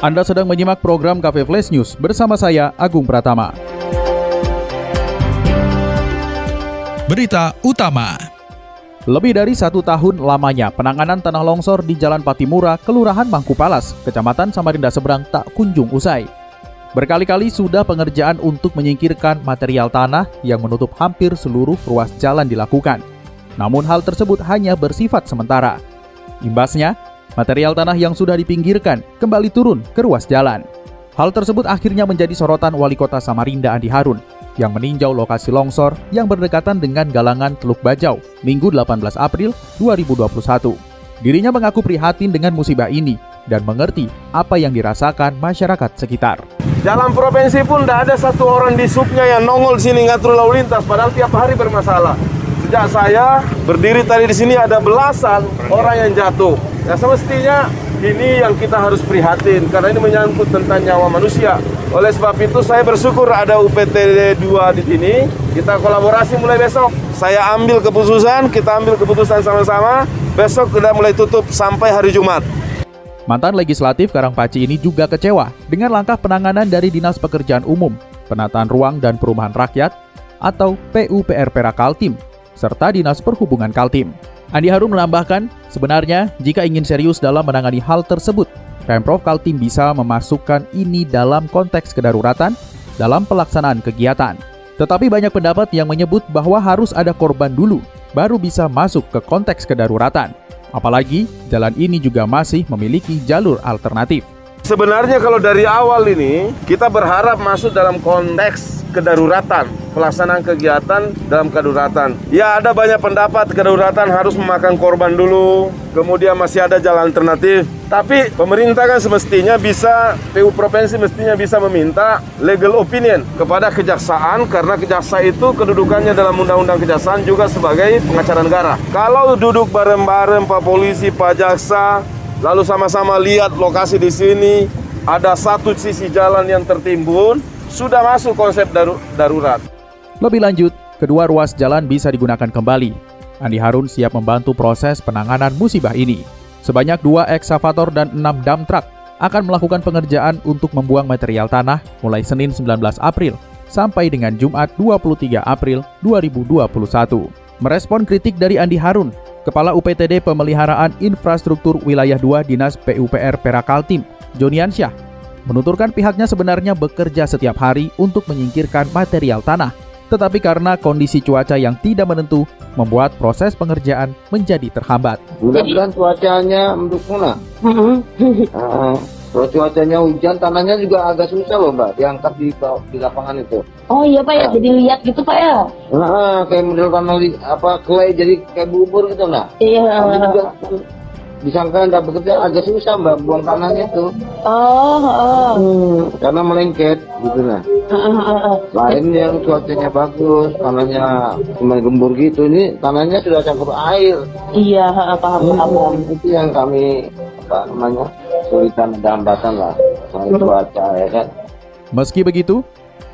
Anda sedang menyimak program Cafe Flash News bersama saya Agung Pratama. Berita utama. Lebih dari satu tahun lamanya penanganan tanah longsor di Jalan Patimura, Kelurahan Mangkupalas, Kecamatan Samarinda Seberang tak kunjung usai. Berkali-kali sudah pengerjaan untuk menyingkirkan material tanah yang menutup hampir seluruh ruas jalan dilakukan. Namun hal tersebut hanya bersifat sementara. Imbasnya, Material tanah yang sudah dipinggirkan kembali turun ke ruas jalan. Hal tersebut akhirnya menjadi sorotan Wali Kota Samarinda Andi Harun yang meninjau lokasi longsor yang berdekatan dengan galangan Teluk Bajau Minggu 18 April 2021. Dirinya mengaku prihatin dengan musibah ini dan mengerti apa yang dirasakan masyarakat sekitar. Dalam provinsi pun tidak ada satu orang di subnya yang nongol di sini ngatur lalu lintas, padahal tiap hari bermasalah. Sejak saya berdiri tadi di sini ada belasan orang yang jatuh. Nah semestinya ini yang kita harus prihatin karena ini menyangkut tentang nyawa manusia. Oleh sebab itu saya bersyukur ada UPT 2 di sini. Kita kolaborasi mulai besok. Saya ambil keputusan, kita ambil keputusan sama-sama. Besok sudah mulai tutup sampai hari Jumat. Mantan legislatif Karangpaci ini juga kecewa dengan langkah penanganan dari Dinas Pekerjaan Umum, Penataan Ruang dan Perumahan Rakyat atau PUPR Kaltim, serta Dinas Perhubungan Kaltim. Andi Harun menambahkan, sebenarnya jika ingin serius dalam menangani hal tersebut, Pemprov Kaltim bisa memasukkan ini dalam konteks kedaruratan dalam pelaksanaan kegiatan. Tetapi banyak pendapat yang menyebut bahwa harus ada korban dulu, baru bisa masuk ke konteks kedaruratan. Apalagi jalan ini juga masih memiliki jalur alternatif. Sebenarnya kalau dari awal ini kita berharap masuk dalam konteks kedaruratan, pelaksanaan kegiatan dalam kedaruratan. Ya ada banyak pendapat kedaruratan harus memakan korban dulu, kemudian masih ada jalan alternatif. Tapi pemerintah kan semestinya bisa, PU Provinsi mestinya bisa meminta legal opinion kepada kejaksaan karena kejaksaan itu kedudukannya dalam undang-undang kejaksaan juga sebagai pengacara negara. Kalau duduk bareng-bareng Pak Polisi, Pak Jaksa, lalu sama-sama lihat lokasi di sini, ada satu sisi jalan yang tertimbun, sudah masuk konsep daru darurat. Lebih lanjut, kedua ruas jalan bisa digunakan kembali. Andi Harun siap membantu proses penanganan musibah ini. Sebanyak dua eksavator dan enam dump truck akan melakukan pengerjaan untuk membuang material tanah mulai Senin 19 April sampai dengan Jumat 23 April 2021. Merespon kritik dari Andi Harun, Kepala UPTD Pemeliharaan Infrastruktur Wilayah 2 Dinas PUPR Perakaltim, Joniansyah menuturkan pihaknya sebenarnya bekerja setiap hari untuk menyingkirkan material tanah. Tetapi karena kondisi cuaca yang tidak menentu, membuat proses pengerjaan menjadi terhambat. Mudah-mudahan cuacanya mendukung lah. kalau cuacanya hujan, tanahnya juga agak susah loh mbak, diangkat di, di lapangan itu. Oh iya pak ya, jadi lihat gitu pak ya? Nah, kayak model tanah apa clay jadi kayak bubur gitu nggak? Iya. juga disangka nggak bekerja agak susah mbak buang tanahnya itu oh, oh. Hmm, karena melengket gitu lah lain yang cuacanya bagus tanahnya cuma gembur gitu ini tanahnya sudah campur air iya paham hmm, paham itu yang kami apa namanya kesulitan dan hambatan lah soal cuaca ya kan meski begitu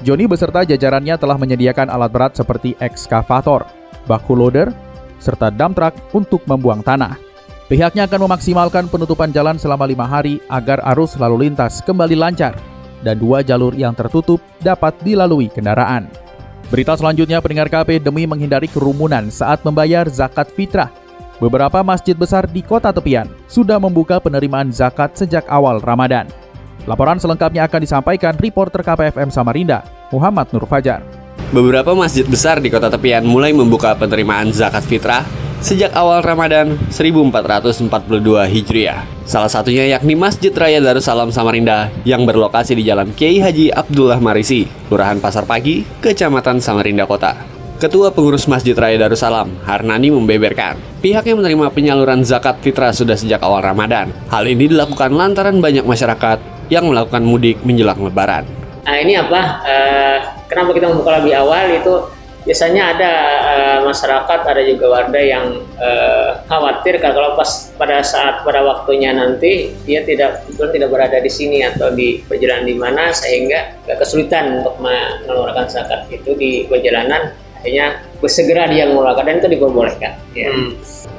Joni beserta jajarannya telah menyediakan alat berat seperti ekskavator, baku loader, serta dump truck untuk membuang tanah. Pihaknya akan memaksimalkan penutupan jalan selama lima hari agar arus lalu lintas kembali lancar dan dua jalur yang tertutup dapat dilalui kendaraan. Berita selanjutnya pendengar KP demi menghindari kerumunan saat membayar zakat fitrah. Beberapa masjid besar di kota tepian sudah membuka penerimaan zakat sejak awal Ramadan. Laporan selengkapnya akan disampaikan reporter KPFM Samarinda, Muhammad Nur Fajar. Beberapa masjid besar di kota tepian mulai membuka penerimaan zakat fitrah sejak awal Ramadan 1442 Hijriah. Salah satunya yakni Masjid Raya Darussalam Samarinda yang berlokasi di Jalan Kiai Haji Abdullah Marisi, Kelurahan Pasar Pagi, Kecamatan Samarinda Kota. Ketua Pengurus Masjid Raya Darussalam, Harnani membeberkan, pihaknya menerima penyaluran zakat fitrah sudah sejak awal Ramadan. Hal ini dilakukan lantaran banyak masyarakat yang melakukan mudik menjelang lebaran. Nah ini apa? Uh, kenapa kita membuka lebih awal itu biasanya ada uh, masyarakat, ada juga warga yang uh, khawatir kalau pas pada saat pada waktunya nanti dia tidak tidak berada di sini atau di perjalanan di mana sehingga kesulitan untuk mengeluarkan zakat itu di perjalanan akhirnya bersegera dia mengeluarkan dan itu diperbolehkan. Ya. Hmm.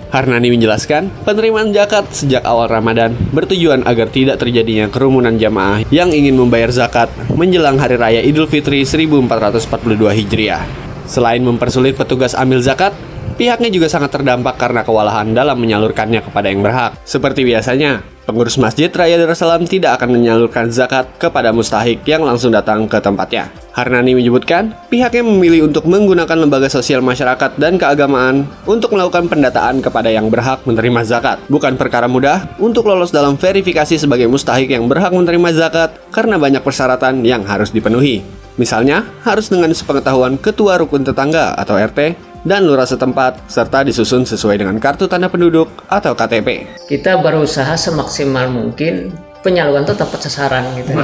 Harnani menjelaskan, penerimaan zakat sejak awal Ramadan bertujuan agar tidak terjadinya kerumunan jamaah yang ingin membayar zakat menjelang Hari Raya Idul Fitri 1442 Hijriah. Selain mempersulit petugas ambil zakat, pihaknya juga sangat terdampak karena kewalahan dalam menyalurkannya kepada yang berhak. Seperti biasanya, Pengurus Masjid Raya Darussalam tidak akan menyalurkan zakat kepada mustahik yang langsung datang ke tempatnya. Harnani menyebutkan, pihaknya memilih untuk menggunakan lembaga sosial masyarakat dan keagamaan untuk melakukan pendataan kepada yang berhak menerima zakat. Bukan perkara mudah untuk lolos dalam verifikasi sebagai mustahik yang berhak menerima zakat karena banyak persyaratan yang harus dipenuhi. Misalnya, harus dengan sepengetahuan ketua rukun tetangga atau RT dan lurah setempat, serta disusun sesuai dengan kartu tanda penduduk atau KTP. Kita berusaha semaksimal mungkin penyaluran itu tepat sasaran gitu.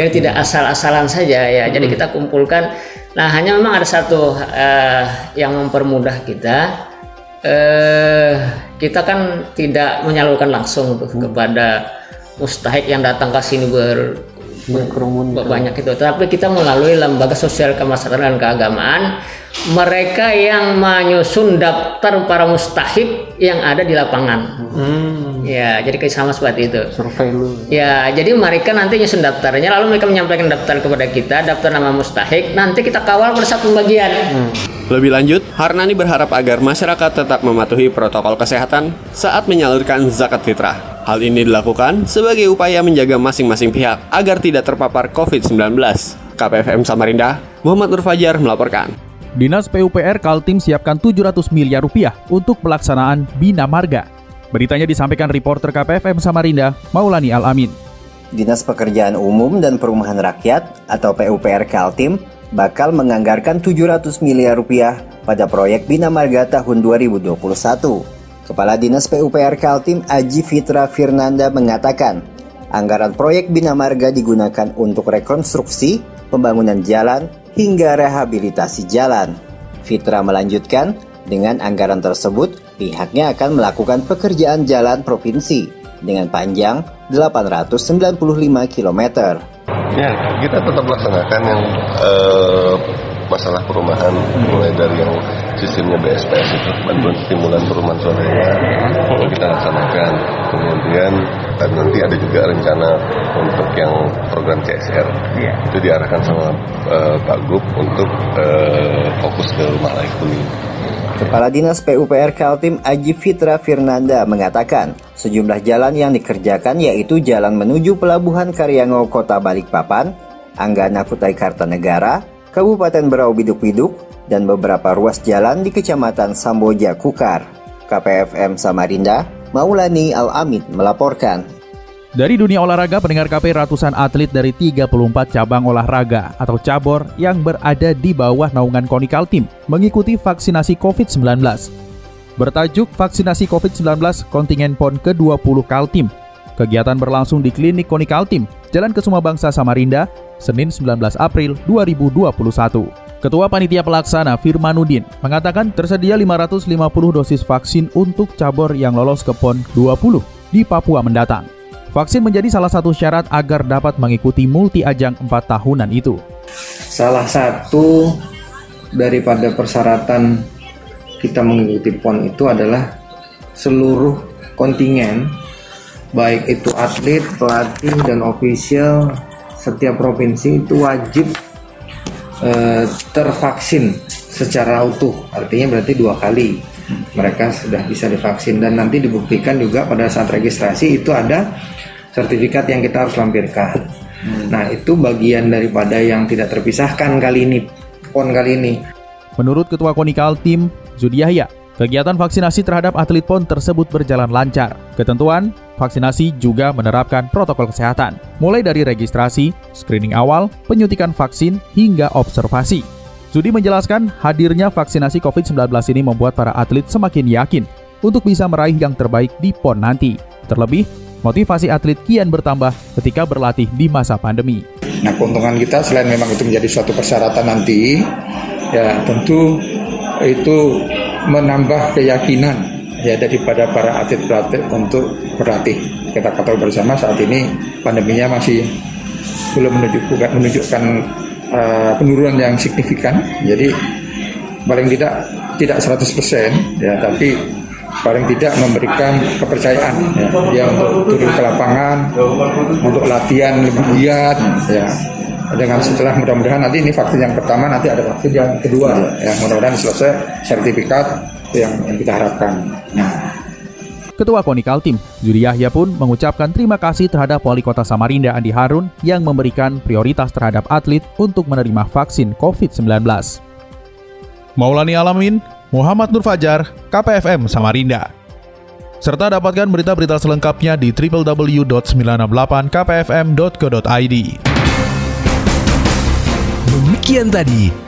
Jadi tidak asal-asalan saja ya. Jadi kita kumpulkan. Nah hanya memang ada satu uh, yang mempermudah kita. Uh, kita kan tidak menyalurkan langsung tuh kepada mustahik yang datang ke sini ber berkerumun banyak itu. Tapi kita melalui lembaga sosial kemasyarakatan dan keagamaan mereka yang menyusun daftar para mustahik yang ada di lapangan. Hmm. Ya, jadi sama seperti itu. Survei lu. Ya, jadi mereka nanti nyusun daftarnya, lalu mereka menyampaikan daftar kepada kita, daftar nama mustahik, nanti kita kawal pada saat pembagian. Hmm. Lebih lanjut, Harnani berharap agar masyarakat tetap mematuhi protokol kesehatan saat menyalurkan zakat fitrah. Hal ini dilakukan sebagai upaya menjaga masing-masing pihak agar tidak terpapar COVID-19. KPFM Samarinda, Muhammad Nur Fajar melaporkan. Dinas PUPR Kaltim siapkan 700 miliar rupiah untuk pelaksanaan Bina Marga. Beritanya disampaikan reporter KPFM Samarinda, Maulani Alamin. Dinas Pekerjaan Umum dan Perumahan Rakyat atau PUPR Kaltim bakal menganggarkan 700 miliar rupiah pada proyek Bina Marga tahun 2021. Kepala Dinas PUPR Kaltim Aji Fitra Firnanda mengatakan, anggaran proyek Bina Marga digunakan untuk rekonstruksi, pembangunan jalan, hingga rehabilitasi jalan. Fitra melanjutkan, dengan anggaran tersebut, pihaknya akan melakukan pekerjaan jalan provinsi dengan panjang 895 km. Ya, kita tetap laksanakan yang uh, masalah perumahan mulai dari yang sistemnya BSPS itu bantuan stimulan perumahan swadaya kita laksanakan. Kemudian dan nanti ada juga rencana untuk yang program CSR ya. itu diarahkan sama uh, Pak Gup untuk uh, fokus ke rumah layak huni Kepala Dinas PUPR Kaltim Aji Fitra Firnanda mengatakan, sejumlah jalan yang dikerjakan yaitu jalan menuju Pelabuhan Karyango Kota Balikpapan, Anggana Kutai Kartanegara, Kabupaten Berau Biduk-Biduk, dan beberapa ruas jalan di Kecamatan Samboja Kukar. KPFM Samarinda, Maulani Al-Amin melaporkan. Dari dunia olahraga, pendengar KP ratusan atlet dari 34 cabang olahraga atau cabor yang berada di bawah naungan Konikal Team mengikuti vaksinasi COVID-19. Bertajuk Vaksinasi COVID-19 Kontingen PON ke-20 Kaltim. Kegiatan berlangsung di klinik Konikal Team, Jalan Kesuma Bangsa Samarinda, Senin 19 April 2021. Ketua Panitia Pelaksana Firmanudin mengatakan tersedia 550 dosis vaksin untuk cabur yang lolos ke PON 20 di Papua mendatang. Vaksin menjadi salah satu syarat agar dapat mengikuti multi ajang 4 tahunan itu. Salah satu daripada persyaratan kita mengikuti PON itu adalah seluruh kontingen baik itu atlet, pelatih dan ofisial setiap provinsi itu wajib eh, tervaksin secara utuh. Artinya berarti dua kali mereka sudah bisa divaksin dan nanti dibuktikan juga pada saat registrasi itu ada sertifikat yang kita harus lampirkan. Hmm. Nah, itu bagian daripada yang tidak terpisahkan kali ini, PON kali ini. Menurut Ketua Konikal Tim, Zudi Yahya, kegiatan vaksinasi terhadap atlet PON tersebut berjalan lancar. Ketentuan, vaksinasi juga menerapkan protokol kesehatan, mulai dari registrasi, screening awal, penyuntikan vaksin, hingga observasi. Zudi menjelaskan hadirnya vaksinasi COVID-19 ini membuat para atlet semakin yakin untuk bisa meraih yang terbaik di PON nanti. Terlebih, Motivasi atlet kian bertambah ketika berlatih di masa pandemi. Nah keuntungan kita selain memang itu menjadi suatu persyaratan nanti, ya tentu itu menambah keyakinan ya daripada para atlet pelatih untuk berlatih. Kita ketahui bersama saat ini pandeminya masih belum menunjukkan, menunjukkan uh, penurunan yang signifikan. Jadi paling tidak tidak 100% ya, tapi paling tidak memberikan kepercayaan ya, dia untuk turun ke lapangan untuk latihan lebih giat ya dengan setelah mudah-mudahan nanti ini vaksin yang pertama nanti ada vaksin yang kedua ya mudah-mudahan selesai sertifikat yang, yang kita harapkan nah Ketua KONI Kaltim, Yudi Yahya pun mengucapkan terima kasih terhadap Wali Kota Samarinda Andi Harun yang memberikan prioritas terhadap atlet untuk menerima vaksin COVID-19. Maulani Alamin, Muhammad Nur Fajar, KPFM Samarinda. Serta dapatkan berita-berita selengkapnya di www.968kpfm.co.id. Demikian tadi